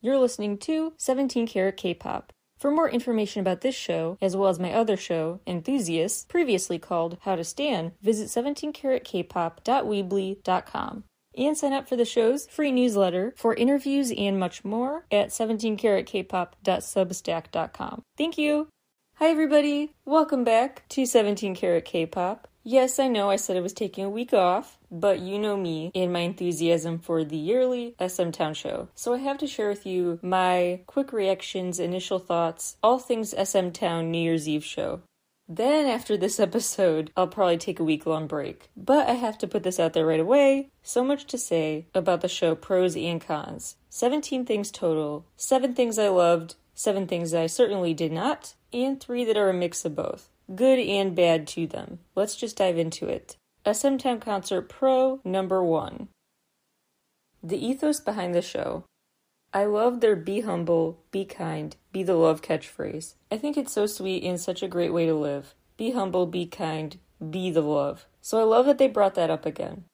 You're listening to 17 Karat K-Pop. For more information about this show, as well as my other show, Enthusiasts, previously called How to Stan, visit 17karatkpop.weebly.com. And sign up for the show's free newsletter for interviews and much more at 17karatkpop.substack.com. Thank you! Hi everybody! Welcome back to 17 Karat K-Pop. Yes, I know I said I was taking a week off, but you know me and my enthusiasm for the yearly SM Town show. So I have to share with you my quick reactions, initial thoughts, all things SM Town New Year's Eve show. Then, after this episode, I'll probably take a week long break. But I have to put this out there right away. So much to say about the show pros and cons. 17 things total, 7 things I loved, 7 things I certainly did not, and 3 that are a mix of both good and bad to them. Let's just dive into it. SM Town Concert Pro number one. The ethos behind the show. I love their be humble, be kind, be the love catchphrase. I think it's so sweet and such a great way to live. Be humble, be kind, be the love. So I love that they brought that up again.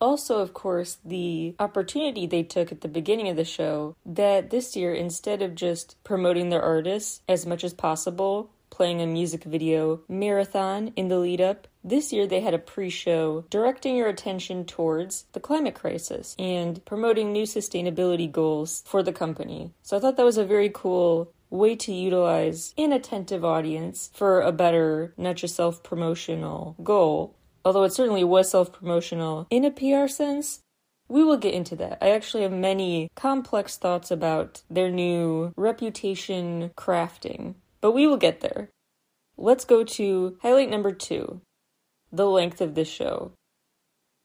Also, of course, the opportunity they took at the beginning of the show that this year, instead of just promoting their artists as much as possible, playing a music video marathon in the lead up. This year they had a pre show directing your attention towards the climate crisis and promoting new sustainability goals for the company. So I thought that was a very cool way to utilize an attentive audience for a better, not just self promotional goal. Although it certainly was self promotional in a PR sense, we will get into that. I actually have many complex thoughts about their new reputation crafting but we will get there. Let's go to highlight number two the length of this show.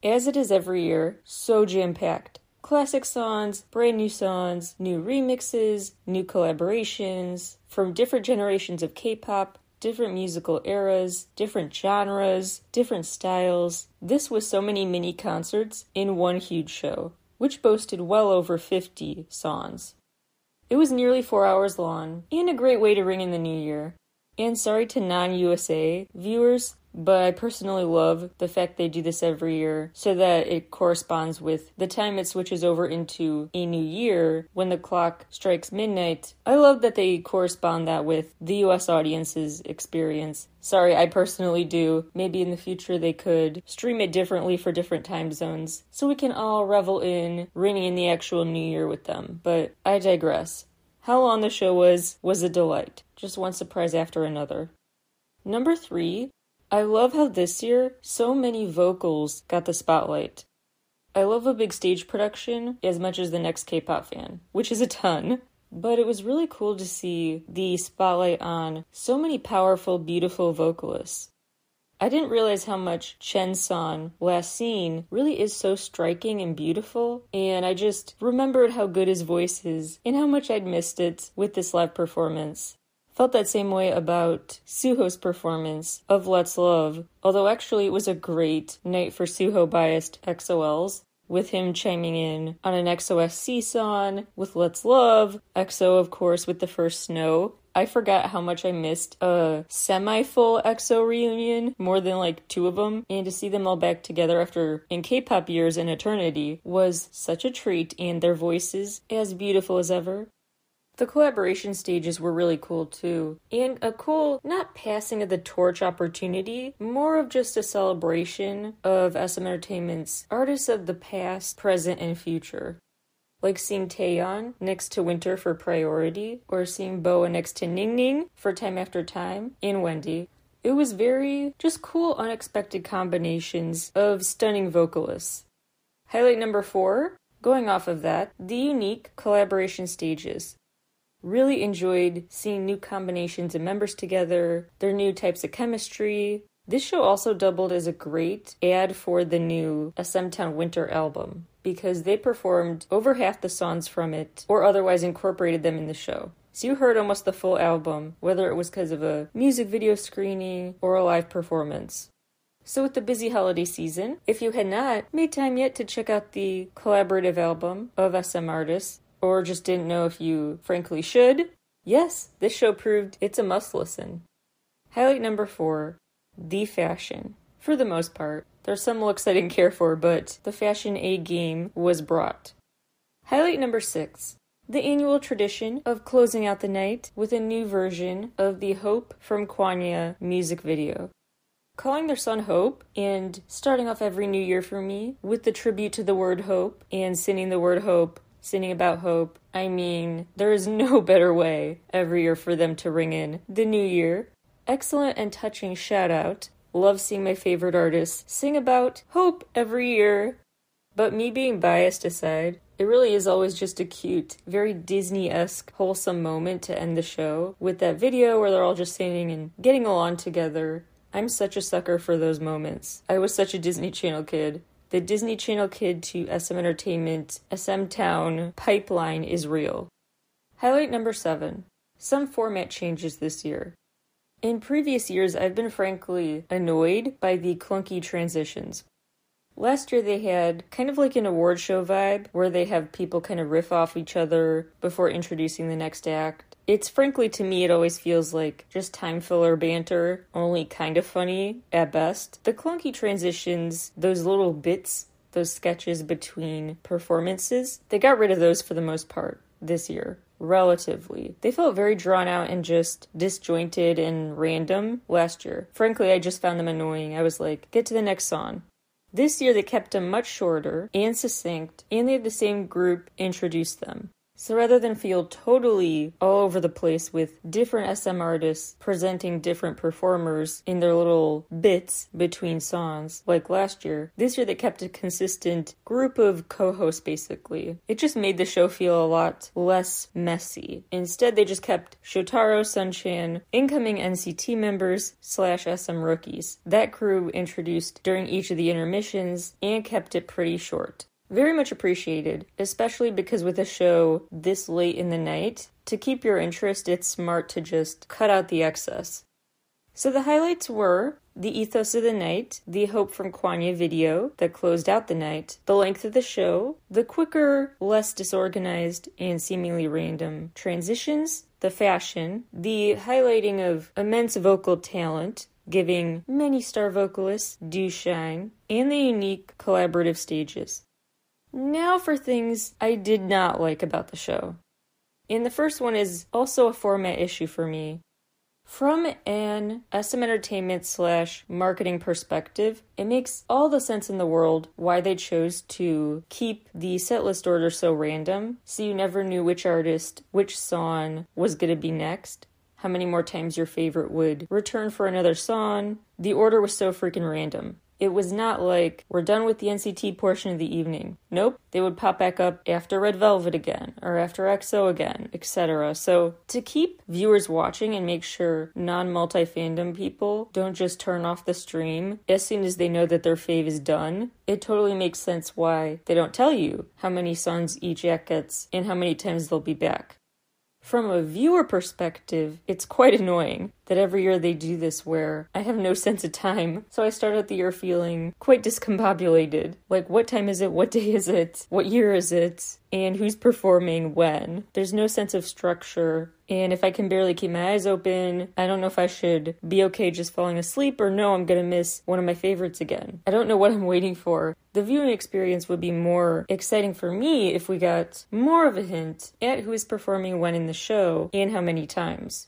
As it is every year, so jam packed. Classic songs, brand new songs, new remixes, new collaborations from different generations of K pop, different musical eras, different genres, different styles. This was so many mini concerts in one huge show, which boasted well over 50 songs. It was nearly four hours long, and a great way to ring in the new year. And sorry to non USA viewers, but I personally love the fact they do this every year so that it corresponds with the time it switches over into a new year when the clock strikes midnight. I love that they correspond that with the US audience's experience. Sorry, I personally do. Maybe in the future they could stream it differently for different time zones so we can all revel in ringing in the actual new year with them. But I digress. How long the show was was a delight. Just one surprise after another. Number three, I love how this year so many vocals got the spotlight. I love a big stage production as much as the next K pop fan, which is a ton. But it was really cool to see the spotlight on so many powerful, beautiful vocalists. I didn't realize how much Chen Son Last Scene really is so striking and beautiful, and I just remembered how good his voice is and how much I'd missed it with this live performance. Felt that same way about Suho's performance of Let's Love, although actually it was a great night for Suho biased EXO-Ls with him chiming in on an EXO-SC song with Let's Love, EXO, of course, with the first snow. I forgot how much I missed a semi full EXO reunion, more than like two of them, and to see them all back together after in K pop years and eternity was such a treat, and their voices as beautiful as ever. The collaboration stages were really cool too. And a cool, not passing of the torch opportunity, more of just a celebration of SM Entertainment's artists of the past, present, and future. Like seeing Taeyeon next to Winter for Priority, or seeing Boa next to Ning Ning for Time After Time, and Wendy. It was very just cool, unexpected combinations of stunning vocalists. Highlight number four, going off of that, the unique collaboration stages. Really enjoyed seeing new combinations of members together, their new types of chemistry. This show also doubled as a great ad for the new SM Town Winter album because they performed over half the songs from it or otherwise incorporated them in the show. So you heard almost the full album, whether it was because of a music video screening or a live performance. So, with the busy holiday season, if you had not made time yet to check out the collaborative album of SM artists, or just didn't know if you frankly should, yes, this show proved it's a must listen. Highlight number four the fashion. For the most part, there's some looks I didn't care for, but the fashion A game was brought. Highlight number six the annual tradition of closing out the night with a new version of the Hope from Kwangya music video. Calling their son Hope and starting off every new year for me with the tribute to the word hope and singing the word hope, singing about hope. I mean, there is no better way every year for them to ring in the new year. Excellent and touching shout out. Love seeing my favorite artists sing about hope every year. But me being biased aside, it really is always just a cute, very Disney esque, wholesome moment to end the show with that video where they're all just singing and getting along together. I'm such a sucker for those moments. I was such a Disney Channel kid. The Disney Channel kid to SM Entertainment, SM Town pipeline is real. Highlight number seven some format changes this year. In previous years, I've been frankly annoyed by the clunky transitions. Last year they had kind of like an award show vibe where they have people kind of riff off each other before introducing the next act. It's frankly to me it always feels like just time filler banter, only kind of funny at best. The clunky transitions, those little bits, those sketches between performances, they got rid of those for the most part this year relatively. They felt very drawn out and just disjointed and random last year. Frankly, I just found them annoying. I was like, get to the next song. This year they kept them much shorter and succinct, and they had the same group introduce them. So rather than feel totally all over the place with different SM artists presenting different performers in their little bits between songs, like last year, this year they kept a consistent group of co hosts basically. It just made the show feel a lot less messy. Instead, they just kept Shotaro, Sungchan, incoming NCT members slash SM rookies. That crew introduced during each of the intermissions and kept it pretty short. Very much appreciated, especially because with a show this late in the night, to keep your interest, it's smart to just cut out the excess. So the highlights were the ethos of the night, the Hope from Kwangya video that closed out the night, the length of the show, the quicker, less disorganized, and seemingly random transitions, the fashion, the highlighting of immense vocal talent, giving many star vocalists due shine, and the unique collaborative stages. Now for things I did not like about the show. And the first one is also a format issue for me. From an SM Entertainment slash marketing perspective, it makes all the sense in the world why they chose to keep the setlist order so random, so you never knew which artist, which song was going to be next, how many more times your favorite would return for another song. The order was so freaking random. It was not like we're done with the NCT portion of the evening. Nope, they would pop back up after Red Velvet again or after EXO again, etc. So to keep viewers watching and make sure non-multi fandom people don't just turn off the stream as soon as they know that their fave is done, it totally makes sense why they don't tell you how many songs each act gets and how many times they'll be back. From a viewer perspective, it's quite annoying that every year they do this where I have no sense of time. So I start out the year feeling quite discombobulated. Like, what time is it? What day is it? What year is it? And who's performing when? There's no sense of structure. And if I can barely keep my eyes open, I don't know if I should be okay just falling asleep or no, I'm gonna miss one of my favorites again. I don't know what I'm waiting for. The viewing experience would be more exciting for me if we got more of a hint at who is performing when in the show and how many times.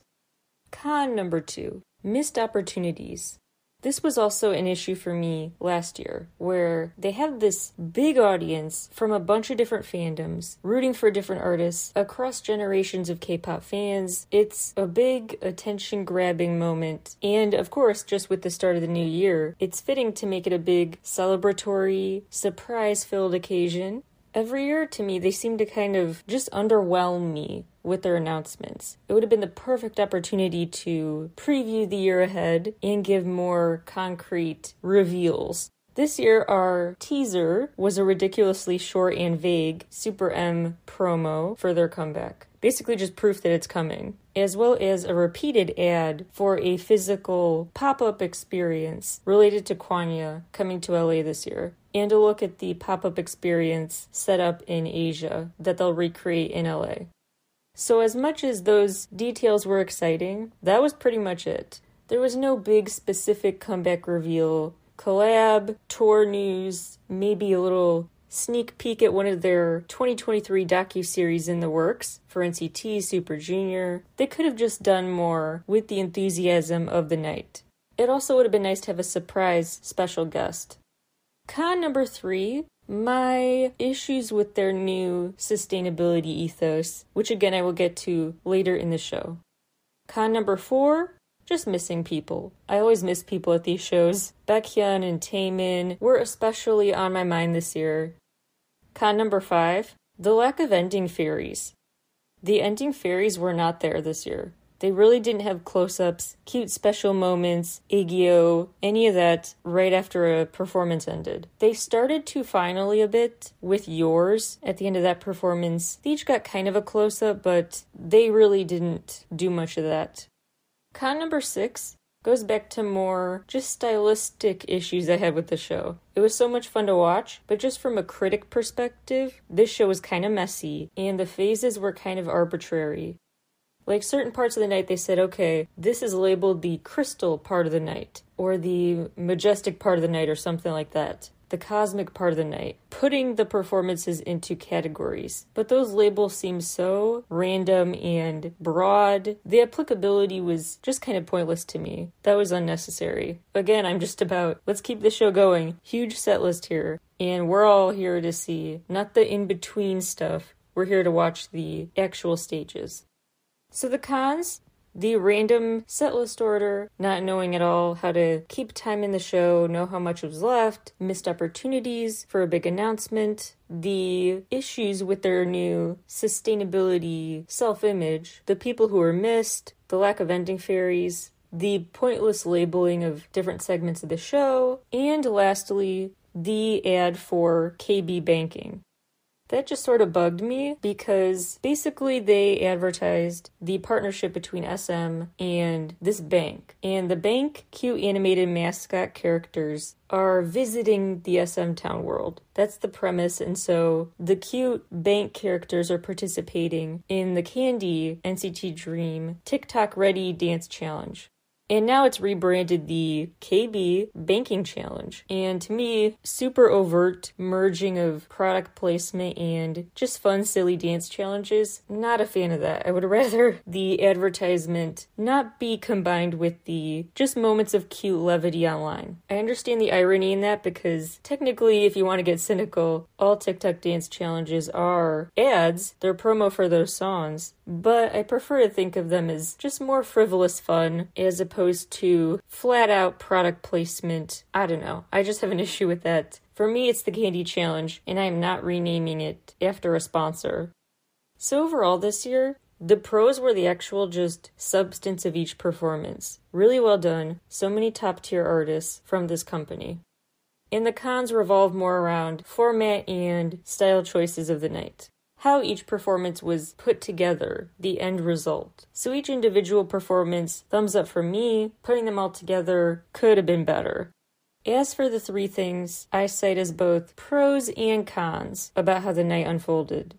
Con number two missed opportunities. This was also an issue for me last year, where they have this big audience from a bunch of different fandoms, rooting for different artists across generations of K pop fans. It's a big attention grabbing moment. And of course, just with the start of the new year, it's fitting to make it a big celebratory, surprise filled occasion. Every year, to me, they seem to kind of just underwhelm me with their announcements. It would have been the perfect opportunity to preview the year ahead and give more concrete reveals. This year, our teaser was a ridiculously short and vague Super M promo for their comeback. Basically, just proof that it's coming, as well as a repeated ad for a physical pop up experience related to Kwangya coming to LA this year, and a look at the pop up experience set up in Asia that they'll recreate in LA. So, as much as those details were exciting, that was pretty much it. There was no big specific comeback reveal, collab, tour news, maybe a little sneak peek at one of their 2023 docu-series in the works for NCT Super Junior. They could have just done more with the enthusiasm of the night. It also would have been nice to have a surprise special guest. Con number three my issues with their new sustainability ethos, which again I will get to later in the show. Con number four, just missing people. I always miss people at these shows. Baekhyun and Taemin were especially on my mind this year. Con number five, the lack of ending fairies. The ending fairies were not there this year. They really didn't have close ups, cute special moments, Aegyo, any of that right after a performance ended. They started to finally a bit with yours at the end of that performance. They each got kind of a close up, but they really didn't do much of that. Con number six goes back to more just stylistic issues I had with the show. It was so much fun to watch, but just from a critic perspective, this show was kind of messy, and the phases were kind of arbitrary. Like certain parts of the night, they said, okay, this is labeled the crystal part of the night, or the majestic part of the night, or something like that. The cosmic part of the night, putting the performances into categories. But those labels seem so random and broad. The applicability was just kind of pointless to me. That was unnecessary. Again, I'm just about, let's keep the show going. Huge set list here. And we're all here to see, not the in between stuff. We're here to watch the actual stages. So the cons the random set list order, not knowing at all how to keep time in the show, know how much was left, missed opportunities for a big announcement, the issues with their new sustainability self image, the people who were missed, the lack of ending fairies, the pointless labeling of different segments of the show, and lastly, the ad for KB Banking. That just sort of bugged me because basically they advertised the partnership between SM and this bank. And the bank cute animated mascot characters are visiting the SM Town world. That's the premise. And so the cute bank characters are participating in the Candy NCT Dream TikTok Ready Dance Challenge. And now it's rebranded the KB Banking Challenge. And to me, super overt merging of product placement and just fun, silly dance challenges. Not a fan of that. I would rather the advertisement not be combined with the just moments of cute levity online. I understand the irony in that because technically, if you want to get cynical, all TikTok dance challenges are ads, they're promo for those songs. But I prefer to think of them as just more frivolous fun as opposed to flat out product placement. I don't know. I just have an issue with that. For me, it's the Candy Challenge, and I am not renaming it after a sponsor. So, overall, this year, the pros were the actual just substance of each performance. Really well done. So many top tier artists from this company. And the cons revolve more around format and style choices of the night how each performance was put together, the end result. So each individual performance, thumbs up for me, putting them all together could have been better. As for the three things, I cite as both pros and cons about how the night unfolded.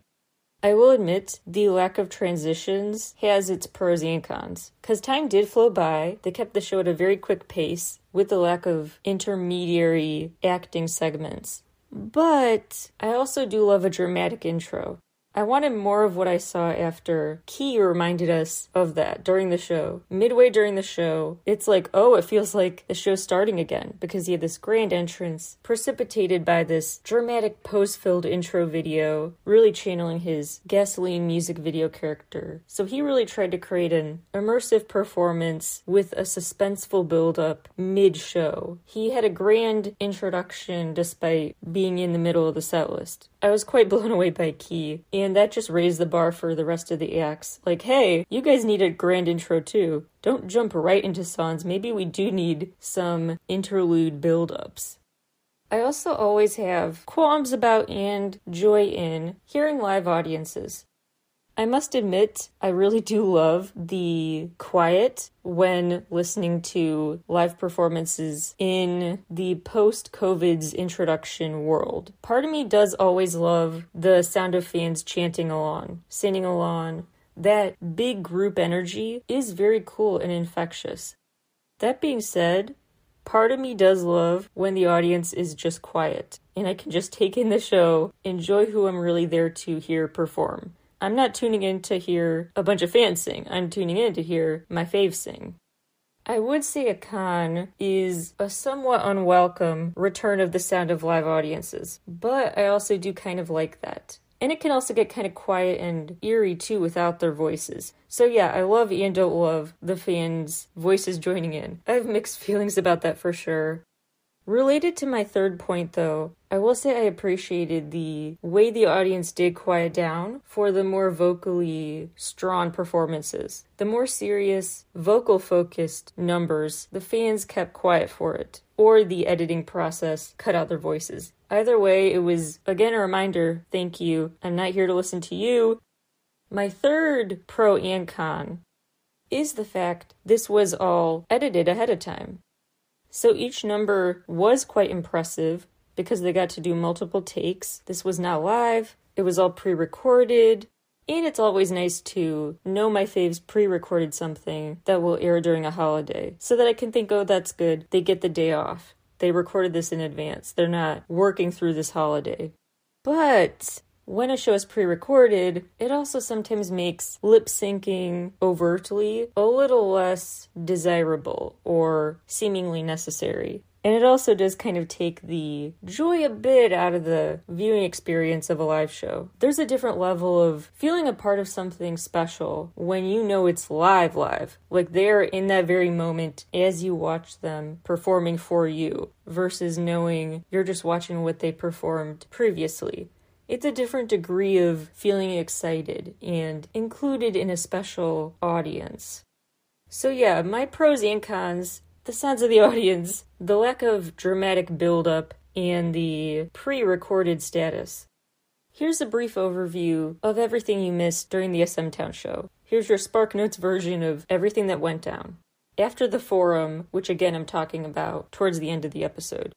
I will admit the lack of transitions has its pros and cons. Because time did flow by, they kept the show at a very quick pace with the lack of intermediary acting segments. But I also do love a dramatic intro. I wanted more of what I saw after Key reminded us of that during the show. Midway during the show, it's like, oh, it feels like the show's starting again because he had this grand entrance precipitated by this dramatic pose filled intro video, really channeling his gasoline music video character. So he really tried to create an immersive performance with a suspenseful build up mid show. He had a grand introduction despite being in the middle of the set list. I was quite blown away by Key, and that just raised the bar for the rest of the acts. Like, hey, you guys need a grand intro too. Don't jump right into songs. Maybe we do need some interlude build ups. I also always have qualms about and joy in hearing live audiences. I must admit, I really do love the quiet when listening to live performances in the post COVID's introduction world. Part of me does always love the sound of fans chanting along, singing along. That big group energy is very cool and infectious. That being said, part of me does love when the audience is just quiet. and I can just take in the show, enjoy who I'm really there to hear perform. I'm not tuning in to hear a bunch of fans sing, I'm tuning in to hear my faves sing. I would say a con is a somewhat unwelcome return of the sound of live audiences, but I also do kind of like that. And it can also get kind of quiet and eerie too without their voices. So yeah, I love and don't love the fans' voices joining in. I have mixed feelings about that for sure. Related to my third point, though, I will say I appreciated the way the audience did quiet down for the more vocally strong performances. The more serious, vocal focused numbers, the fans kept quiet for it, or the editing process cut out their voices. Either way, it was again a reminder thank you, I'm not here to listen to you. My third pro and con is the fact this was all edited ahead of time. So each number was quite impressive because they got to do multiple takes. This was not live, it was all pre recorded. And it's always nice to know my faves pre recorded something that will air during a holiday so that I can think, oh, that's good. They get the day off. They recorded this in advance. They're not working through this holiday. But when a show is pre recorded, it also sometimes makes lip syncing overtly a little less desirable or seemingly necessary. And it also does kind of take the joy a bit out of the viewing experience of a live show. There's a different level of feeling a part of something special when you know it's live, live. Like they're in that very moment as you watch them performing for you versus knowing you're just watching what they performed previously it's a different degree of feeling excited and included in a special audience. So, yeah, my pros and cons the sounds of the audience, the lack of dramatic build up, and the pre recorded status. Here's a brief overview of everything you missed during the SM Town show. Here's your Spark Notes version of everything that went down. After the forum, which again I'm talking about towards the end of the episode,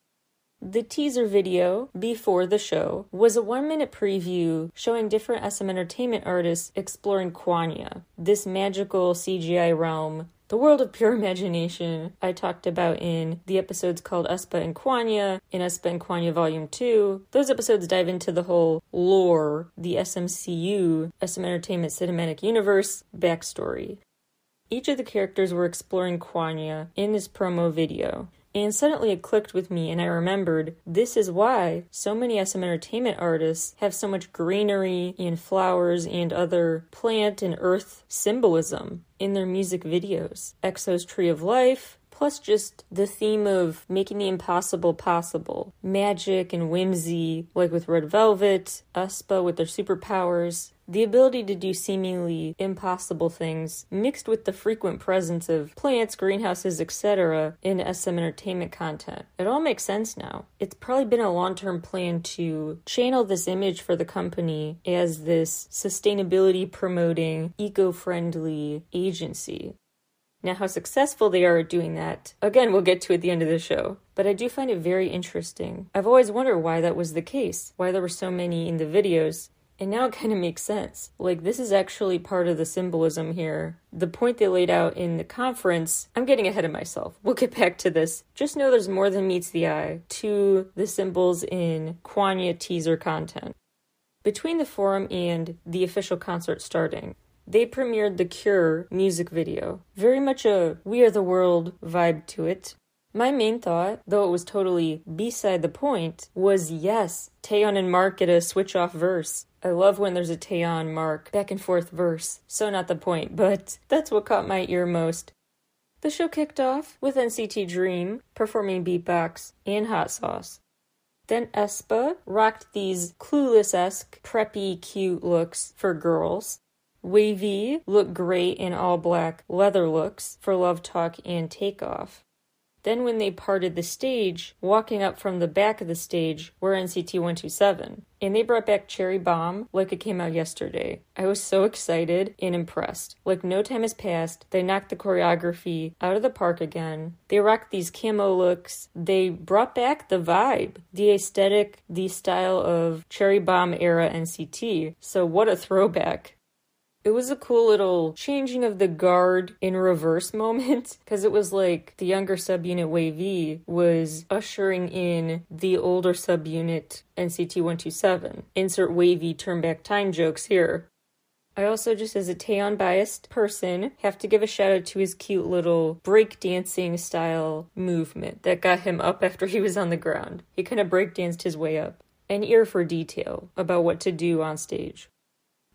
the teaser video before the show was a one minute preview showing different SM entertainment artists exploring Kwangya, this magical CGI realm, the world of pure imagination I talked about in the episodes called aespa and Kwangya, in aespa and Kwangya Volume 2. Those episodes dive into the whole lore, the SMCU, SM Entertainment Cinematic Universe backstory. Each of the characters were exploring Kwangya in this promo video, and suddenly it clicked with me, and I remembered this is why so many SM entertainment artists have so much greenery and flowers and other plant and earth symbolism in their music videos. EXO's Tree of Life, plus just the theme of making the impossible possible. Magic and whimsy, like with Red Velvet, aespa with their superpowers, the ability to do seemingly impossible things, mixed with the frequent presence of plants, greenhouses, etc., in SM entertainment content. It all makes sense now. It's probably been a long term plan to channel this image for the company as this sustainability promoting, eco friendly agency. Now, how successful they are at doing that, again, we'll get to at the end of the show. But I do find it very interesting. I've always wondered why that was the case, why there were so many in the videos, and now it kind of makes sense. Like, this is actually part of the symbolism here. The point they laid out in the conference, I'm getting ahead of myself. We'll get back to this. Just know there's more than meets the eye to the symbols in Kwangya teaser content. Between the forum and the official concert starting, they premiered the Cure music video. Very much a We Are the World vibe to it. My main thought, though it was totally beside the point, was yes, Taeyong and Mark get a switch off verse. I love when there's a Taeyong Mark back and forth verse. So not the point, but that's what caught my ear most. The show kicked off with NCT Dream performing beatbox and hot sauce. Then aespa rocked these clueless esque, preppy, cute looks for girls. WayV looked great in all black leather looks for Love Talk and Takeoff. Then, when they parted the stage, walking up from the back of the stage were NCT 127. And they brought back Cherry Bomb like it came out yesterday. I was so excited and impressed. Like no time has passed, they knocked the choreography out of the park again. They rocked these camo looks. They brought back the vibe, the aesthetic, the style of Cherry Bomb era NCT. So, what a throwback. It was a cool little changing of the guard in reverse moment because it was like the younger subunit WayV was ushering in the older subunit NCT 127. Insert WayV turn back time jokes here. I also, just as a Taeyong biased person, have to give a shout out to his cute little breakdancing style movement that got him up after he was on the ground. He kind of breakdanced his way up. An ear for detail about what to do on stage.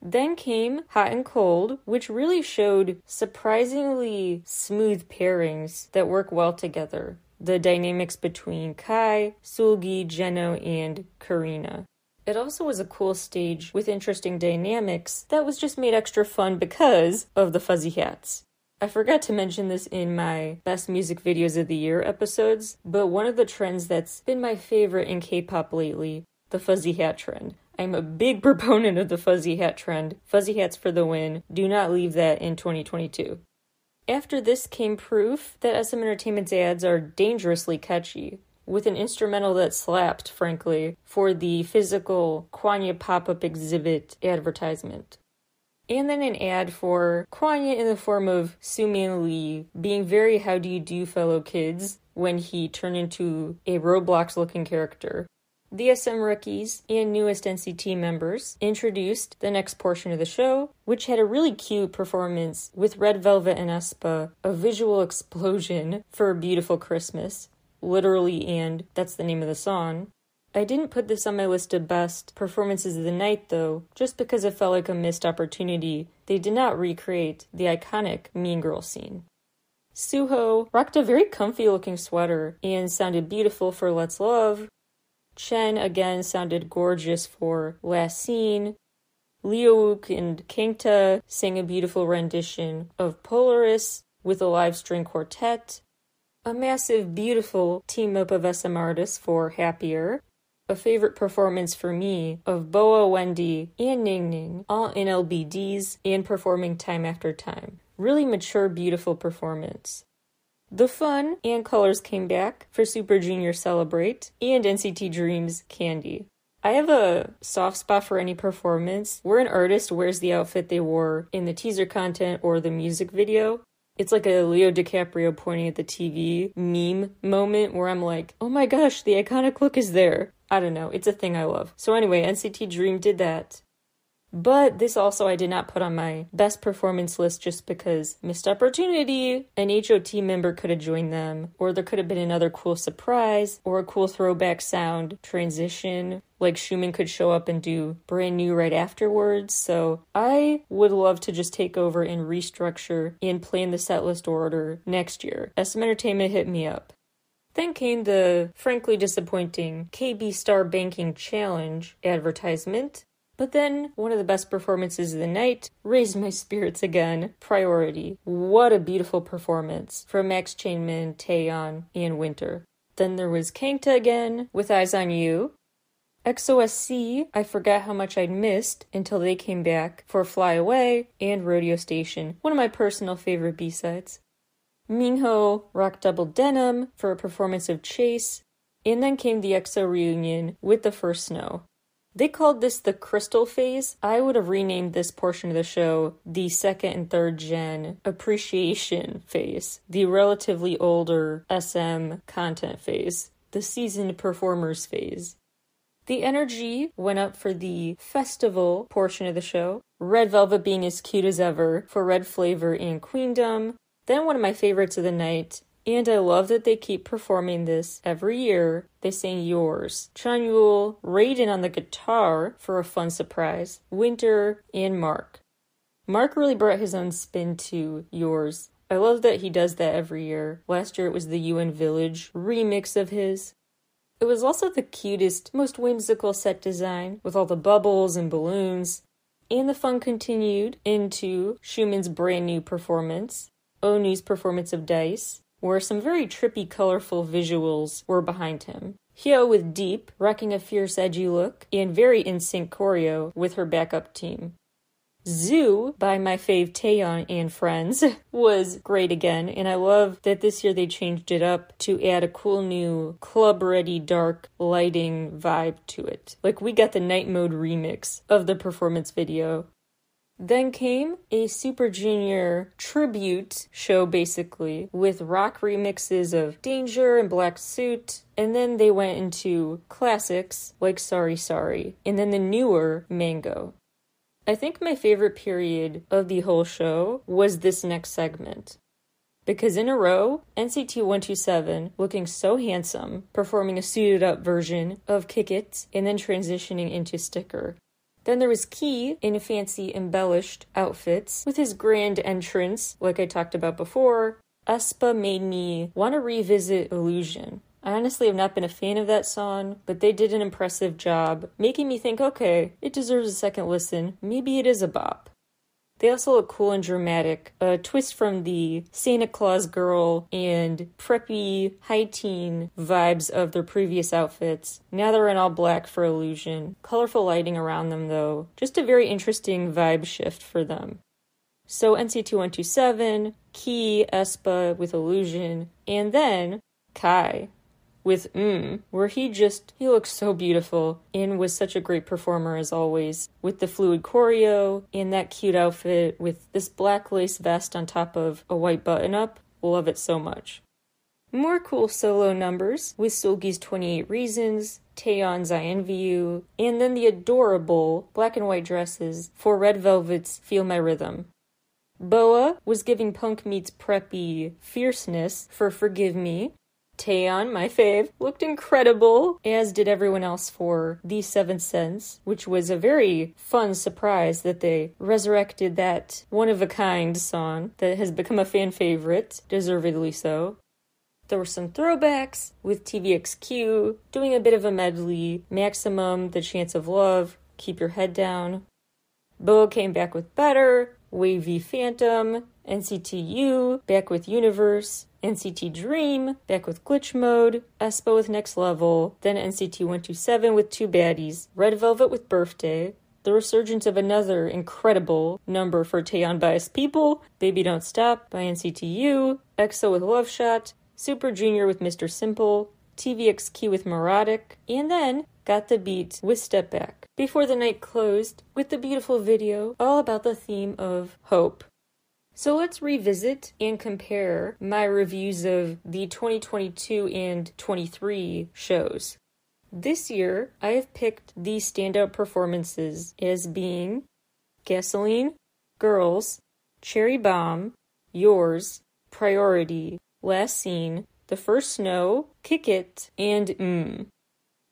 Then came Hot and Cold, which really showed surprisingly smooth pairings that work well together. The dynamics between Kai, Seulgi, Jeno, and Karina. It also was a cool stage with interesting dynamics that was just made extra fun because of the fuzzy hats. I forgot to mention this in my best music videos of the year episodes, but one of the trends that's been my favorite in K pop lately, the fuzzy hat trend. I'm a big proponent of the fuzzy hat trend. Fuzzy hats for the win. Do not leave that in 2022. After this came proof that SM Entertainment's ads are dangerously catchy with an instrumental that slapped, frankly, for the physical Kwangya pop up exhibit advertisement. And then an ad for Kwangya in the form of Soo-Man Lee being very how do you do, fellow kids, when he turned into a Roblox looking character. The SM rookies and newest NCT members introduced the next portion of the show, which had a really cute performance with Red Velvet and aespa, a visual explosion for a beautiful Christmas, literally and that's the name of the song. I didn't put this on my list of best performances of the night though, just because it felt like a missed opportunity. They did not recreate the iconic Mean Girl scene. Suho rocked a very comfy looking sweater and sounded beautiful for Let's Love. Chen again sounded gorgeous for Last Scene. Ryeowook and Kangta sang a beautiful rendition of Polaris with a live string quartet a massive, beautiful team up of SM artists for Happier. A favorite performance for me of Boa, Wendy, and Ning Ning, all in LBDs and performing time after time. Really mature, beautiful performance. The fun and colors came back for Super Junior Celebrate and NCT Dreams Candy. I have a soft spot for any performance where an artist wears the outfit they wore in the teaser content or the music video. It's like a Leo DiCaprio pointing at the TV meme moment where I'm like, oh my gosh, the iconic look is there. I don't know. It's a thing I love. So, anyway, NCT Dream did that. But this also I did not put on my best performance list just because missed opportunity. An HOT member could have joined them, or there could have been another cool surprise, or a cool throwback sound transition. Like Xiumin could show up and do brand new right afterwards. So I would love to just take over and restructure and plan the set list order next year. SM Entertainment hit me up. Then came the frankly disappointing KB Star Banking Challenge advertisement. But then, one of the best performances of the night raised my spirits again. Priority. What a beautiful performance from Max Changmin, Taeyeon, and Winter. Then there was Kangta again with Eyes on You. EXO-SC, I forgot how much I'd missed until they came back for Fly Away and Rodeo Station, one of my personal favorite B-sides. Minho rocked double denim for a performance of Chase, and then came the EXO reunion with the first snow. They called this the crystal phase. I would have renamed this portion of the show the second and third gen appreciation phase, the relatively older SM content phase, the seasoned performers phase. The energy went up for the festival portion of the show, Red Velvet being as cute as ever for Red Flavor and Queendom. Then one of my favorites of the night, and I love that they keep performing this every year. They sing Yours. Chanyeol, Raiden on the guitar for a fun surprise, Winter, and Mark. Mark really brought his own spin to Yours. I love that he does that every year. Last year it was the UN Village remix of his. It was also the cutest, most whimsical set design, with all the bubbles and balloons. And the fun continued into Xiumin's brand new performance, Onew's performance of Dice, where some very trippy, colorful visuals were behind him. Hyo with Deep, rocking a fierce, edgy look, and very in sync choreo with her backup team. Zoo by my fave Taeyong and friends was great again, and I love that this year they changed it up to add a cool new club ready dark lighting vibe to it. Like we got the night mode remix of the performance video. Then came a Super Junior tribute show, basically, with rock remixes of Danger and Black Suit. And then they went into classics like Sorry Sorry, and then the newer Mango. I think my favorite period of the whole show was this next segment. Because in a row, NCT 127 looking so handsome, performing a suited up version of Kick It, and then transitioning into Sticker. Then there was Key in fancy embellished outfits with his grand entrance, like I talked about before. aespa made me want to revisit Illusion. I honestly have not been a fan of that song, but they did an impressive job, making me think okay, it deserves a second listen. Maybe it is a bop. They also look cool and dramatic. A twist from the Santa Claus girl and preppy high teen vibes of their previous outfits. Now they're in all black for illusion. Colorful lighting around them, though. Just a very interesting vibe shift for them. So NCT 127, Key, aespa with Illusion, and then Kai with Mmm, where he just he looks so beautiful and was such a great performer as always with the fluid choreo and that cute outfit with this black lace vest on top of a white button up. Love it so much. More cool solo numbers with Seulgi's 28 Reasons, Taeyeon's I Envy You, and then the adorable black and white dresses for Red Velvet's Feel My Rhythm. Boa was giving punk meets preppy fierceness for Forgive Me, Taeyong, my fave, looked incredible, as did everyone else for The Seventh Sense, which was a very fun surprise that they resurrected that one of a kind song that has become a fan favorite, deservedly so. There were some throwbacks with TVXQ doing a bit of a medley, Maximum, The Chance of Love, Keep Your Head Down. Bo came back with Better, WayV Phantom, NCTU, back with Universe, NCT Dream, back with Glitch Mode, aespa with Next Level, then NCT 127 with Two Baddies, Red Velvet with Birthday, the resurgence of another incredible number for Taeyong biased people, Baby Don't Stop by NCT U, EXO with Love Shot, Super Junior with Mr. Simple, TVXQ with Mirotic, and then Got the Beat with Step Back. Before the night closed with the beautiful video all about the theme of hope. So let's revisit and compare my reviews of the 2022 and 23 shows. This year, I have picked the standout performances as being Gasoline, Girls, Cherry Bomb, Yours, Priority, Last Scene, The First Snow, Kick It, and Mmm.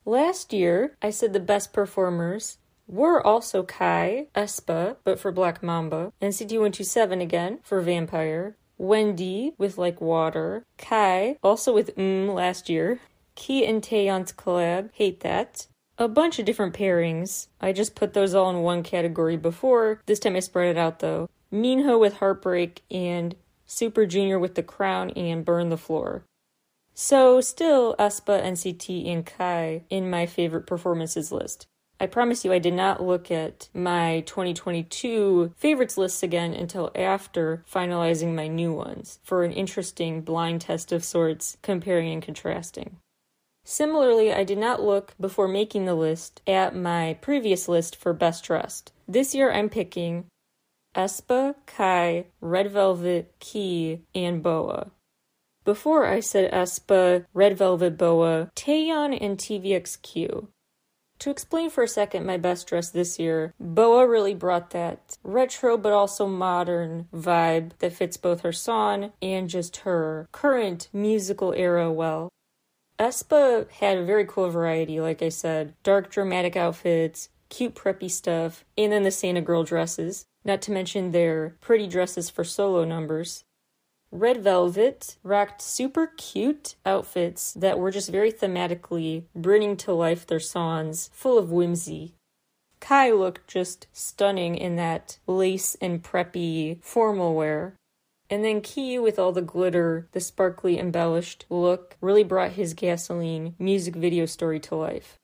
Last year, I said the best performers were also Kai, aespa, but for Black Mamba, NCT 127 again for Vampire, Wendy with Like Water, Kai, also with Mmm last year, Key and Taeyeon's collab, Hate That, a bunch of different pairings. I just put those all in one category before. This time I spread it out though. Minho with Heartbreak and Super Junior with The Crown and Burn the Floor. So, still aespa, NCT, and Kai in my favorite performances list. I promise you, I did not look at my 2022 favorites lists again until after finalizing my new ones for an interesting blind test of sorts, comparing and contrasting. Similarly, I did not look before making the list at my previous list for Best Dressed. This year I'm picking aespa, Kai, Red Velvet, Key, and Boa. Before I said aespa, Red Velvet, Boa, Taeyeon, and TVXQ. To explain for a second my best dress this year, Boa really brought that retro but also modern vibe that fits both her song and just her current musical era well. aespa had a very cool variety, like I said dark, dramatic outfits, cute, preppy stuff, and then the Santa girl dresses, not to mention their pretty dresses for solo numbers. Red Velvet rocked super cute outfits that were just very thematically bringing to life their songs, full of whimsy. Kai looked just stunning in that lace and preppy formal wear. And then Key, with all the glitter, the sparkly embellished look, really brought his gasoline music video story to life.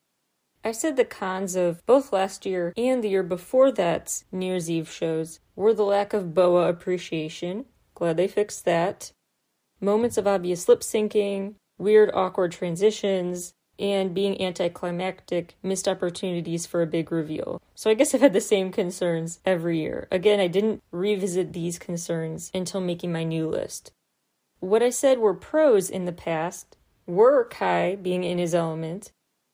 I said the cons of both last year and the year before that's New Year's Eve shows were the lack of boa appreciation, Glad they fixed that. Moments of obvious lip syncing, weird, awkward transitions, and being anticlimactic, missed opportunities for a big reveal. So I guess I've had the same concerns every year. Again, I didn't revisit these concerns until making my new list. What I said were pros in the past were Kai being in his element,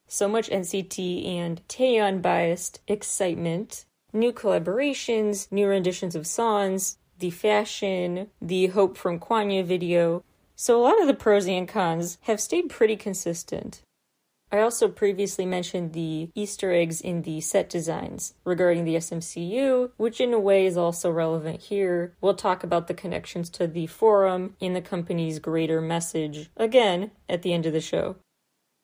so much NCT and Taeyong biased excitement, new collaborations, new renditions of songs, the fashion, the Hope from Kwangya video. So a lot of the pros and cons have stayed pretty consistent. I also previously mentioned the Easter eggs in the set designs regarding the SMCU, which in a way is also relevant here. We'll talk about the connections to the forum in the company's greater message again at the end of the show.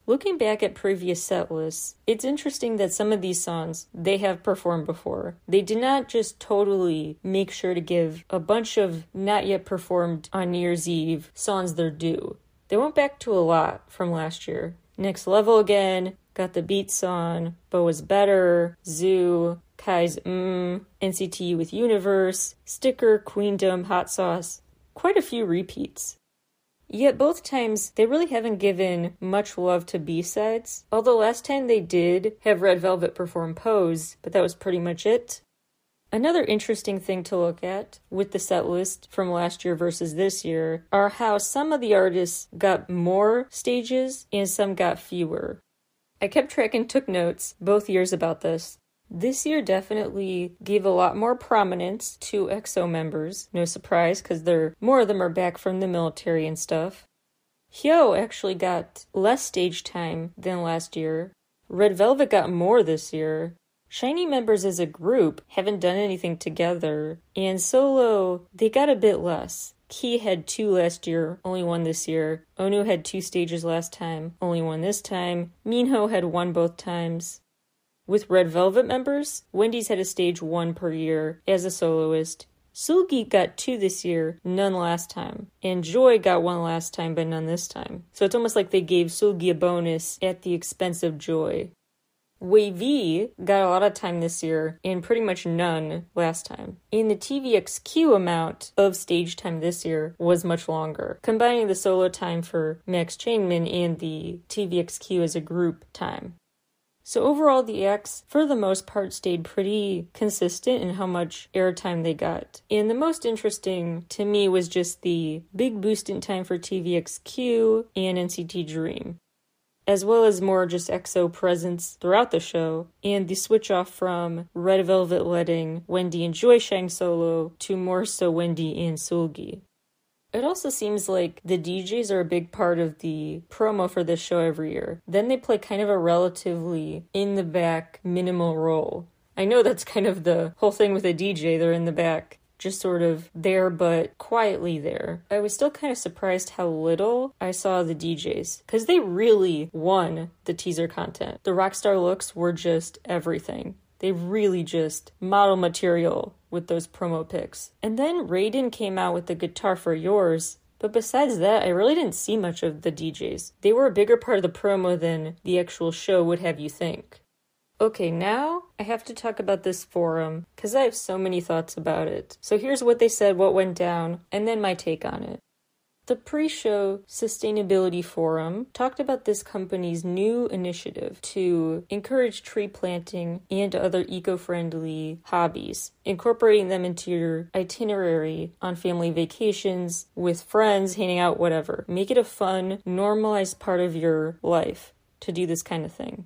Looking back at previous set lists, it's interesting that some of these songs they have performed before. They did not just totally make sure to give a bunch of not yet performed on New Year's Eve songs their due. They went back to a lot from last year. Next Level again, got the beat song, but was better, Zoo, Kai's Mmm, NCT with Universe, Sticker, Queendom, Hot Sauce. Quite a few repeats. Yet both times they really haven't given much love to B-sides. Although last time they did have Red Velvet perform Pose, but that was pretty much it. Another interesting thing to look at with the set list from last year versus this year are how some of the artists got more stages and some got fewer. I kept track and took notes both years about this. This year definitely gave a lot more prominence to EXO members. No surprise, because more of them are back from the military and stuff. Hyo actually got less stage time than last year. Red Velvet got more this year. SHINee members as a group haven't done anything together, and solo, they got a bit less. Key had two last year, only one this year. Onew had two stages last time, only one this time. Minho had one both times. With Red Velvet members, Wendy's had a stage one per year as a soloist. Seulgi got two this year, none last time. And Joy got one last time, but none this time. So it's almost like they gave Seulgi a bonus at the expense of Joy. WayV got a lot of time this year and pretty much none last time. And the TVXQ amount of stage time this year was much longer, combining the solo time for Max Changmin and the TVXQ as a group time. So overall, the acts, for the most part, stayed pretty consistent in how much airtime they got. And the most interesting to me was just the big boost in time for TVXQ and NCT Dream as well as more just EXO presence throughout the show, and the switch off from Red Velvet letting Wendy and Joy shine solo to more so Wendy and Seulgi. It also seems like the DJs are a big part of the promo for this show every year. Then they play kind of a relatively in the back, minimal role. I know that's kind of the whole thing with a DJ, they're in the back just sort of there but quietly there. I was still kind of surprised how little I saw the DJs because they really won the teaser content. The rockstar looks were just everything. They really just model material with those promo pics. And then Raiden came out with the guitar for yours. But besides that, I really didn't see much of the DJs. They were a bigger part of the promo than the actual show would have you think. Okay, now I have to talk about this forum because I have so many thoughts about it. So here's what they said, what went down, and then my take on it. The pre show Sustainability Forum talked about this company's new initiative to encourage tree planting and other eco friendly hobbies, incorporating them into your itinerary on family vacations, with friends, hanging out, whatever. Make it a fun, normalized part of your life to do this kind of thing.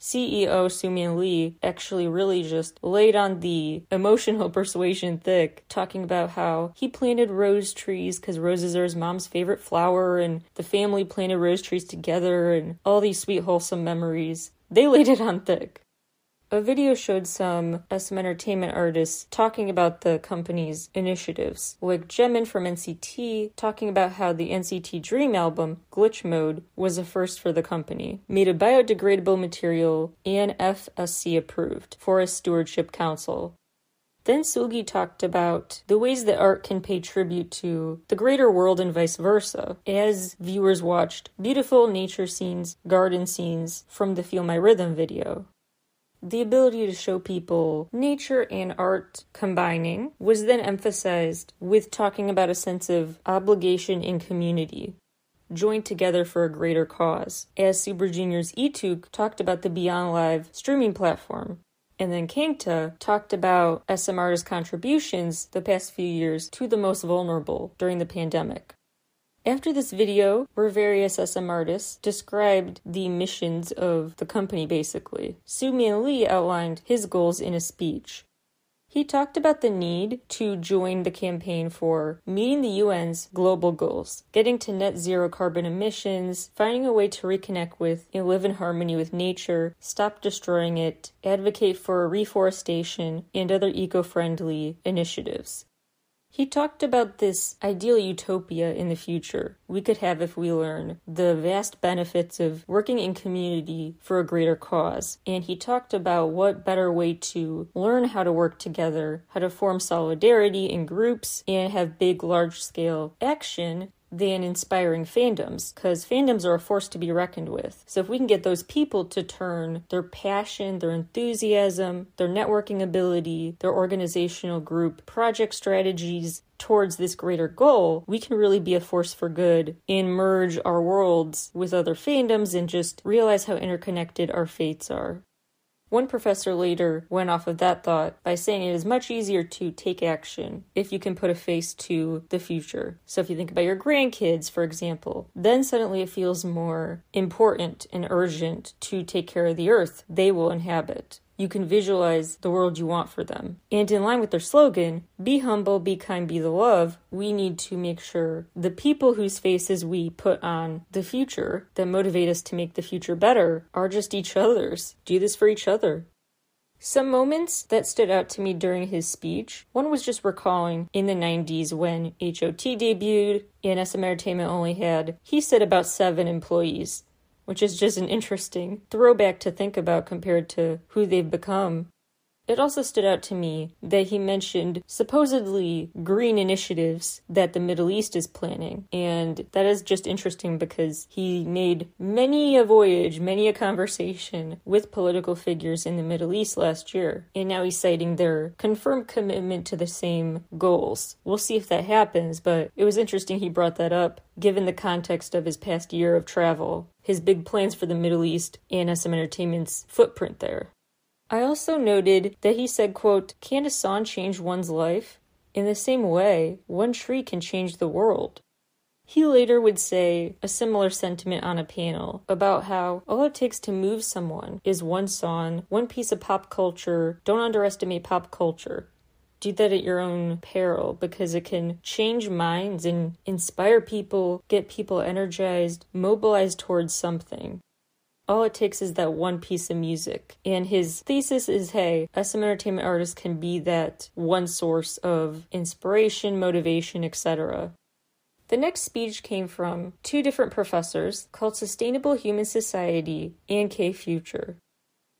CEO Soo-Man Lee actually really just laid on the emotional persuasion thick, talking about how he planted rose trees because roses are his mom's favorite flower, and the family planted rose trees together, and all these sweet, wholesome memories. They laid it on thick. A video showed some uh, SM Entertainment artists talking about the company's initiatives, like Jaemin from NCT talking about how the NCT Dream album, Glitch Mode, was a first for the company, made of biodegradable material and FSC approved, Forest Stewardship Council. Then Seulgi talked about the ways that art can pay tribute to the greater world and vice versa, as viewers watched beautiful nature scenes, garden scenes from the Feel My Rhythm video. The ability to show people nature and art combining was then emphasized with talking about a sense of obligation in community. joined together for a greater cause, as Super Junior's Leeteuk talked about the Beyond Live streaming platform. And then Kangta talked about SM artists' contributions the past few years to the most vulnerable during the pandemic. After this video, where various SM artists described the missions of the company basically, Soo-man Lee outlined his goals in a speech. He talked about the need to join the campaign for meeting the UN's global goals, getting to net zero carbon emissions, finding a way to reconnect with and live in harmony with nature, stop destroying it, advocate for reforestation, and other eco friendly initiatives. He talked about this ideal utopia in the future we could have if we learn the vast benefits of working in community for a greater cause. And he talked about what better way to learn how to work together, how to form solidarity in groups, and have big, large scale action than inspiring fandoms because fandoms are a force to be reckoned with. So, if we can get those people to turn their passion, their enthusiasm, their networking ability, their organizational group, project strategies towards this greater goal, we can really be a force for good and merge our worlds with other fandoms and just realize how interconnected our fates are. One professor later went off of that thought by saying it is much easier to take action if you can put a face to the future. So, if you think about your grandkids, for example, then suddenly it feels more important and urgent to take care of the earth they will inhabit you can visualize the world you want for them. And in line with their slogan, be humble, be kind, be the love, we need to make sure the people whose faces we put on the future that motivate us to make the future better are just each other's. Do this for each other. Some moments that stood out to me during his speech. One was just recalling in the 90s when HOT debuted and SM Entertainment only had, he said, about seven employees which is just an interesting throwback to think about compared to who they've become. It also stood out to me that he mentioned supposedly green initiatives that the Middle East is planning. And that is just interesting because he made many a voyage, many a conversation with political figures in the Middle East last year. And now he's citing their confirmed commitment to the same goals. We'll see if that happens, but it was interesting he brought that up given the context of his past year of travel, his big plans for the Middle East, and SM Entertainment's footprint there. I also noted that he said, quote, Can a song change one's life? In the same way, one tree can change the world. He later would say a similar sentiment on a panel about how all it takes to move someone is one song, one piece of pop culture. Don't underestimate pop culture. Do that at your own peril because it can change minds and inspire people, get people energized, mobilized towards something. All it takes is that one piece of music. And his thesis is hey, SM entertainment artists can be that one source of inspiration, motivation, etc. The next speech came from two different professors called Sustainable Human Society and K Future.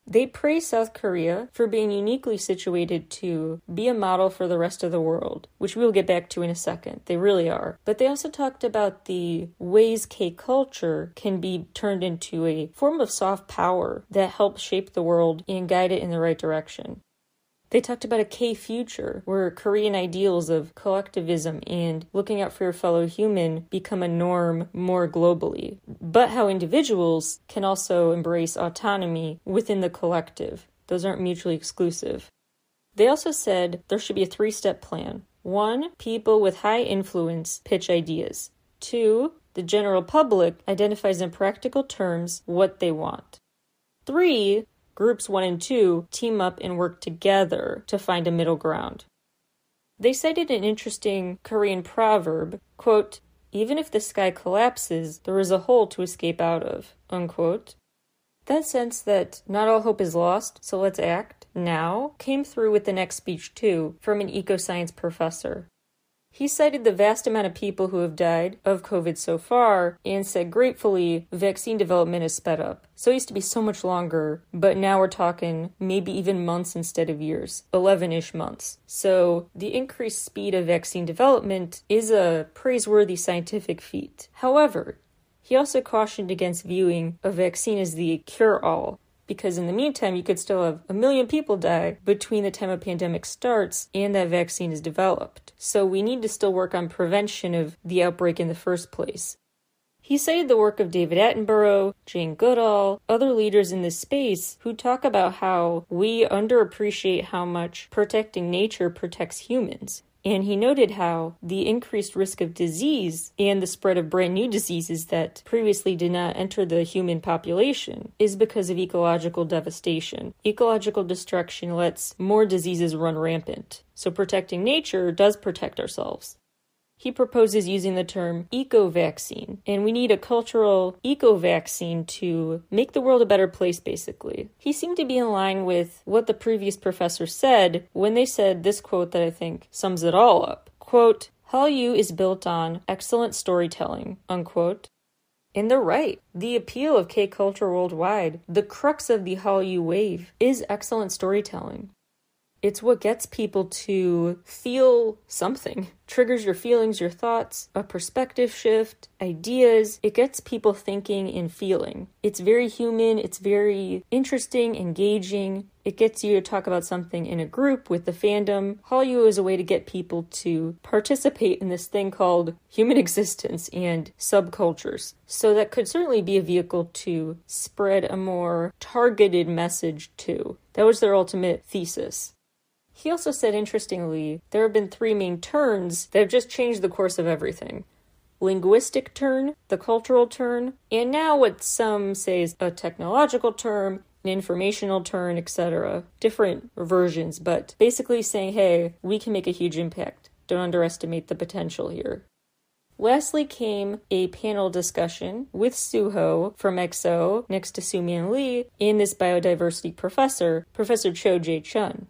They praise South Korea for being uniquely situated to be a model for the rest of the world, which we'll get back to in a second. They really are. But they also talked about the ways K culture can be turned into a form of soft power that helps shape the world and guide it in the right direction. They talked about a K future where Korean ideals of collectivism and looking out for your fellow human become a norm more globally, but how individuals can also embrace autonomy within the collective. Those aren't mutually exclusive. They also said there should be a three step plan. One, people with high influence pitch ideas. Two, the general public identifies in practical terms what they want. Three, Groups 1 and 2 team up and work together to find a middle ground. They cited an interesting Korean proverb, quote, even if the sky collapses, there is a hole to escape out of, unquote. That sense that not all hope is lost, so let's act now came through with the next speech too from an eco-science professor. He cited the vast amount of people who have died of COVID so far and said gratefully vaccine development is sped up. So it used to be so much longer, but now we're talking maybe even months instead of years 11 ish months. So the increased speed of vaccine development is a praiseworthy scientific feat. However, he also cautioned against viewing a vaccine as the cure all because in the meantime, you could still have a million people die between the time a pandemic starts and that vaccine is developed. So we need to still work on prevention of the outbreak in the first place. He cited the work of David Attenborough, Jane Goodall, other leaders in this space who talk about how we underappreciate how much protecting nature protects humans. And he noted how the increased risk of disease and the spread of brand new diseases that previously did not enter the human population is because of ecological devastation. Ecological destruction lets more diseases run rampant. So protecting nature does protect ourselves he proposes using the term eco vaccine. And we need a cultural eco vaccine to make the world a better place, basically. He seemed to be in line with what the previous professor said when they said this quote that I think sums it all up. Quote, Hallyu is built on excellent storytelling, unquote. And they're right. The appeal of K culture worldwide, the crux of the Hallyu wave, is excellent storytelling. It's what gets people to feel something, triggers your feelings, your thoughts, a perspective shift, ideas. It gets people thinking and feeling. It's very human, it's very interesting, engaging. It gets you to talk about something in a group with the fandom. Hallyu is a way to get people to participate in this thing called human existence and subcultures. So that could certainly be a vehicle to spread a more targeted message too. That was their ultimate thesis. He also said, interestingly, there have been three main turns that have just changed the course of everything linguistic turn, the cultural turn, and now what some say is a technological term, an informational turn, etc. Different versions, but basically saying, hey, we can make a huge impact. Don't underestimate the potential here. Lastly came a panel discussion with Suho from EXO next to Soo-Man Lee and this biodiversity professor, Professor Cho Jae Chun.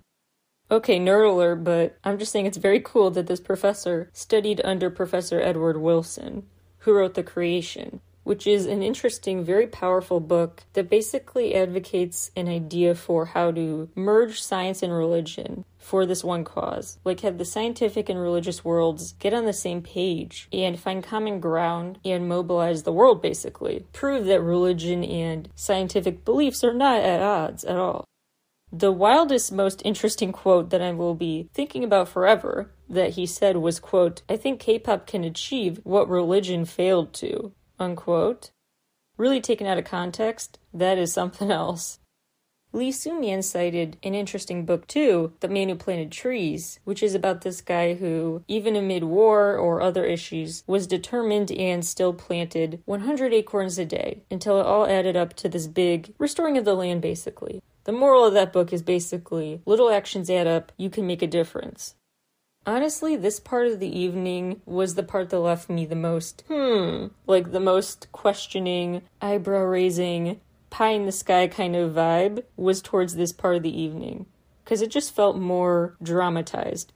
Okay, nerd alert, but I'm just saying it's very cool that this professor studied under Professor Edward Wilson, who wrote The Creation, which is an interesting, very powerful book that basically advocates an idea for how to merge science and religion for this one cause. Like, have the scientific and religious worlds get on the same page and find common ground and mobilize the world, basically. Prove that religion and scientific beliefs are not at odds at all. The wildest, most interesting quote that I will be thinking about forever that he said was, quote, I think K-pop can achieve what religion failed to, unquote. Really taken out of context, that is something else. Lee Soo-man cited an interesting book too, The Man Who Planted Trees, which is about this guy who, even amid war or other issues, was determined and still planted 100 acorns a day until it all added up to this big restoring of the land basically. The moral of that book is basically little actions add up, you can make a difference. Honestly, this part of the evening was the part that left me the most, hmm, like the most questioning, eyebrow raising, pie in the sky kind of vibe was towards this part of the evening. Because it just felt more dramatized.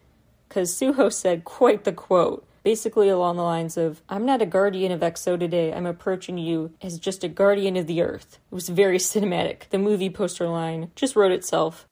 Because Suho said quite the quote basically along the lines of, I'm not a guardian of EXO today, I'm approaching you as just a guardian of the earth. It was very cinematic. The movie poster line just wrote itself.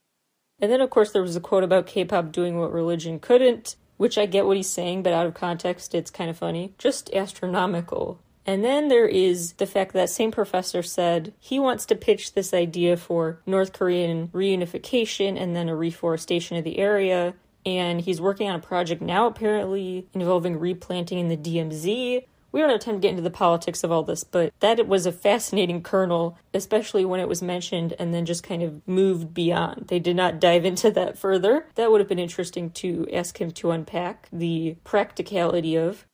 And then, of course, there was a quote about K pop doing what religion couldn't, which I get what he's saying, but out of context, it's kind of funny. Just astronomical. And then there is the fact that same professor said he wants to pitch this idea for North Korean reunification and then a reforestation of the area and he's working on a project now apparently involving replanting in the DMZ. We don't have time to get into the politics of all this, but that was a fascinating kernel, especially when it was mentioned and then just kind of moved beyond. They did not dive into that further. That would have been interesting to ask him to unpack the practicality of.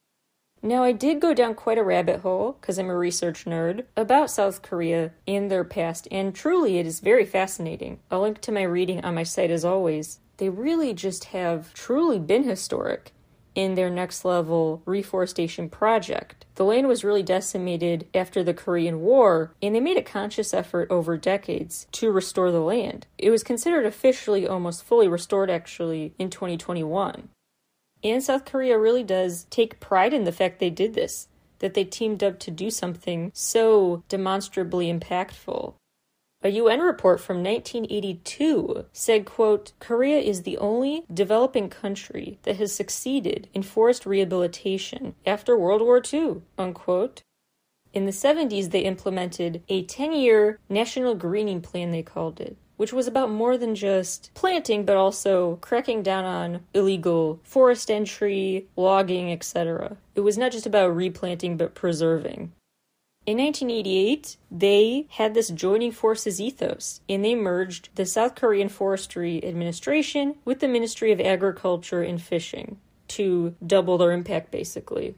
Now, I did go down quite a rabbit hole, because I'm a research nerd, about South Korea and their past, and truly it is very fascinating. I'll link to my reading on my site as always they really just have truly been historic in their next level reforestation project. The land was really decimated after the Korean War, and they made a conscious effort over decades to restore the land. It was considered officially almost fully restored actually in 2021. And South Korea really does take pride in the fact they did this, that they teamed up to do something so demonstrably impactful. A UN report from 1982 said, quote, Korea is the only developing country that has succeeded in forest rehabilitation after World War II, unquote. In the 70s, they implemented a 10 year national greening plan, they called it, which was about more than just planting, but also cracking down on illegal forest entry, logging, etc. It was not just about replanting, but preserving. In 1988, they had this joining forces ethos and they merged the South Korean Forestry Administration with the Ministry of Agriculture and Fishing to double their impact basically.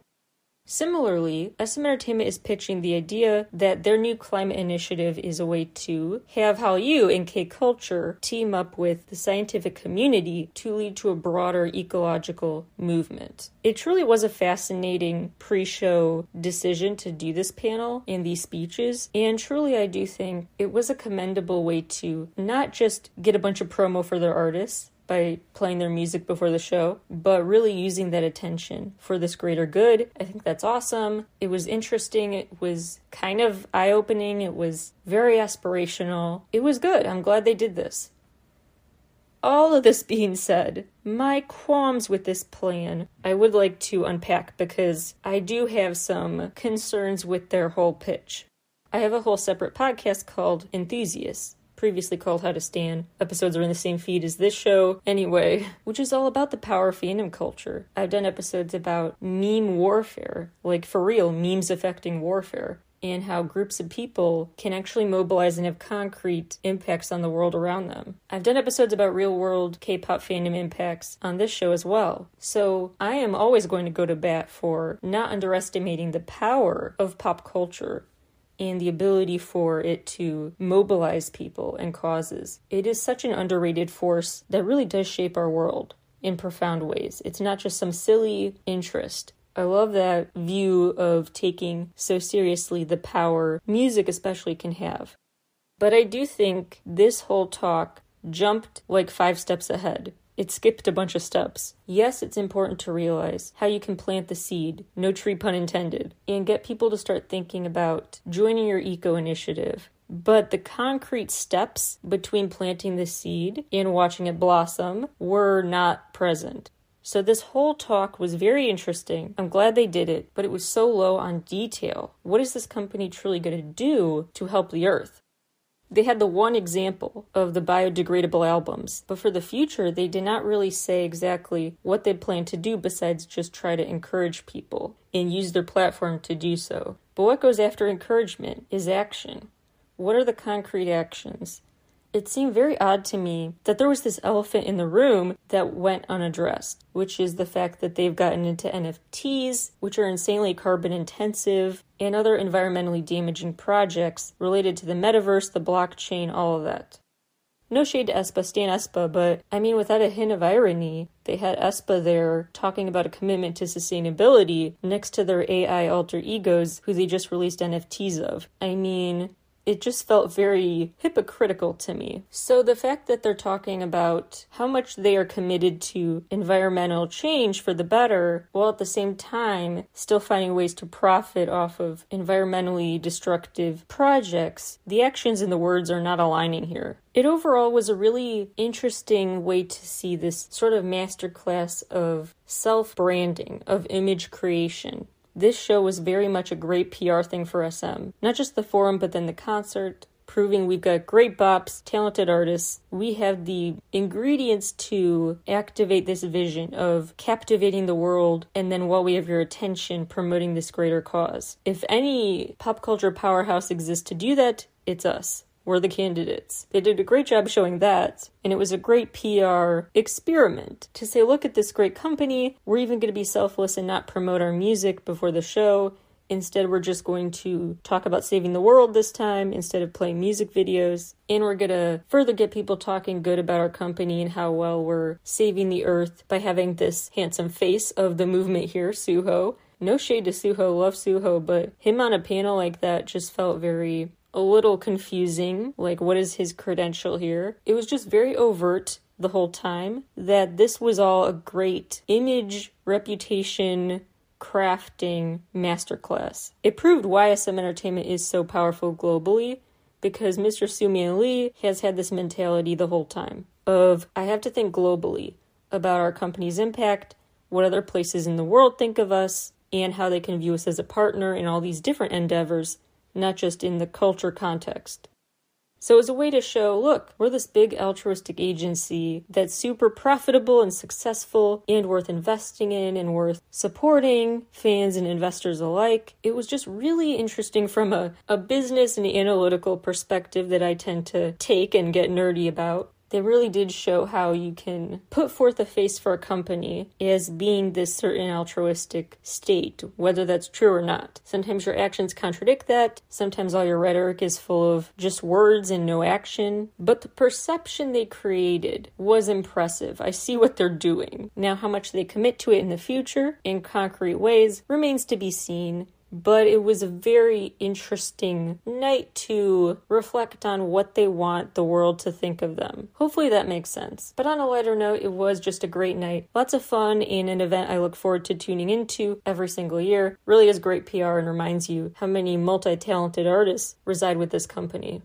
Similarly, SM Entertainment is pitching the idea that their new climate initiative is a way to have Hallyu and K Culture team up with the scientific community to lead to a broader ecological movement. It truly was a fascinating pre show decision to do this panel and these speeches, and truly, I do think it was a commendable way to not just get a bunch of promo for their artists, by playing their music before the show, but really using that attention for this greater good. I think that's awesome. It was interesting. It was kind of eye opening. It was very aspirational. It was good. I'm glad they did this. All of this being said, my qualms with this plan I would like to unpack because I do have some concerns with their whole pitch. I have a whole separate podcast called Enthusiasts previously called How to Stand. Episodes are in the same feed as this show, anyway, which is all about the power of fandom culture. I've done episodes about meme warfare, like for real, memes affecting warfare and how groups of people can actually mobilize and have concrete impacts on the world around them. I've done episodes about real world K pop fandom impacts on this show as well. So I am always going to go to bat for not underestimating the power of pop culture and the ability for it to mobilize people and causes. It is such an underrated force that really does shape our world in profound ways. It's not just some silly interest. I love that view of taking so seriously the power music, especially, can have. But I do think this whole talk jumped like five steps ahead. It skipped a bunch of steps. Yes, it's important to realize how you can plant the seed, no tree pun intended, and get people to start thinking about joining your eco initiative. But the concrete steps between planting the seed and watching it blossom were not present. So, this whole talk was very interesting. I'm glad they did it, but it was so low on detail. What is this company truly going to do to help the earth? They had the one example of the biodegradable albums, but for the future, they did not really say exactly what they plan to do besides just try to encourage people and use their platform to do so. But what goes after encouragement is action. What are the concrete actions? it seemed very odd to me that there was this elephant in the room that went unaddressed, which is the fact that they've gotten into NFTs, which are insanely carbon intensive, and other environmentally damaging projects related to the metaverse, the blockchain, all of that. No shade to aespa, Stan aespa, but I mean, without a hint of irony, they had aespa there talking about a commitment to sustainability next to their AI alter egos who they just released NFTs of. I mean, it just felt very hypocritical to me. So the fact that they're talking about how much they are committed to environmental change for the better, while at the same time still finding ways to profit off of environmentally destructive projects, the actions and the words are not aligning here. It overall was a really interesting way to see this sort of masterclass of self branding, of image creation. This show was very much a great PR thing for SM. Not just the forum, but then the concert, proving we've got great bops, talented artists. We have the ingredients to activate this vision of captivating the world, and then while we have your attention, promoting this greater cause. If any pop culture powerhouse exists to do that, it's us were the candidates. They did a great job showing that, and it was a great PR experiment to say, look at this great company. We're even going to be selfless and not promote our music before the show. Instead, we're just going to talk about saving the world this time instead of playing music videos. And we're going to further get people talking good about our company and how well we're saving the earth by having this handsome face of the movement here, Suho. No shade to Suho, love Suho, but him on a panel like that just felt very a little confusing. Like, what is his credential here? It was just very overt the whole time that this was all a great image reputation crafting masterclass. It proved why SM Entertainment is so powerful globally because Mr. Soo-man Lee has had this mentality the whole time of I have to think globally about our company's impact, what other places in the world think of us, and how they can view us as a partner in all these different endeavors not just in the culture context. So as a way to show, look, we're this big altruistic agency that's super profitable and successful and worth investing in and worth supporting fans and investors alike. It was just really interesting from a, a business and analytical perspective that I tend to take and get nerdy about they really did show how you can put forth a face for a company as being this certain altruistic state, whether that's true or not. Sometimes your actions contradict that, sometimes all your rhetoric is full of just words and no action, but the perception they created was impressive. I see what they're doing. Now, how much they commit to it in the future in concrete ways remains to be seen but it was a very interesting night to reflect on what they want the world to think of them. Hopefully that makes sense. But on a lighter note, it was just a great night. Lots of fun in an event I look forward to tuning into every single year. Really is great PR and reminds you how many multi talented artists reside with this company.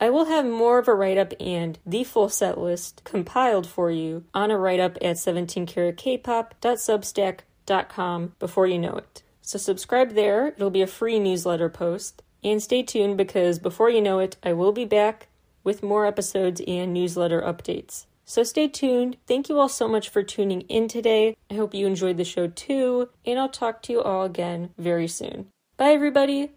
I will have more of a write up and the full set list compiled for you on a write up at 17karatkpop.substack.com before you know it. So subscribe there, it'll be a free newsletter post. And stay tuned because before you know it, I will be back with more episodes and newsletter updates. So stay tuned. Thank you all so much for tuning in today. I hope you enjoyed the show too, and I'll talk to you all again very soon. Bye, everybody.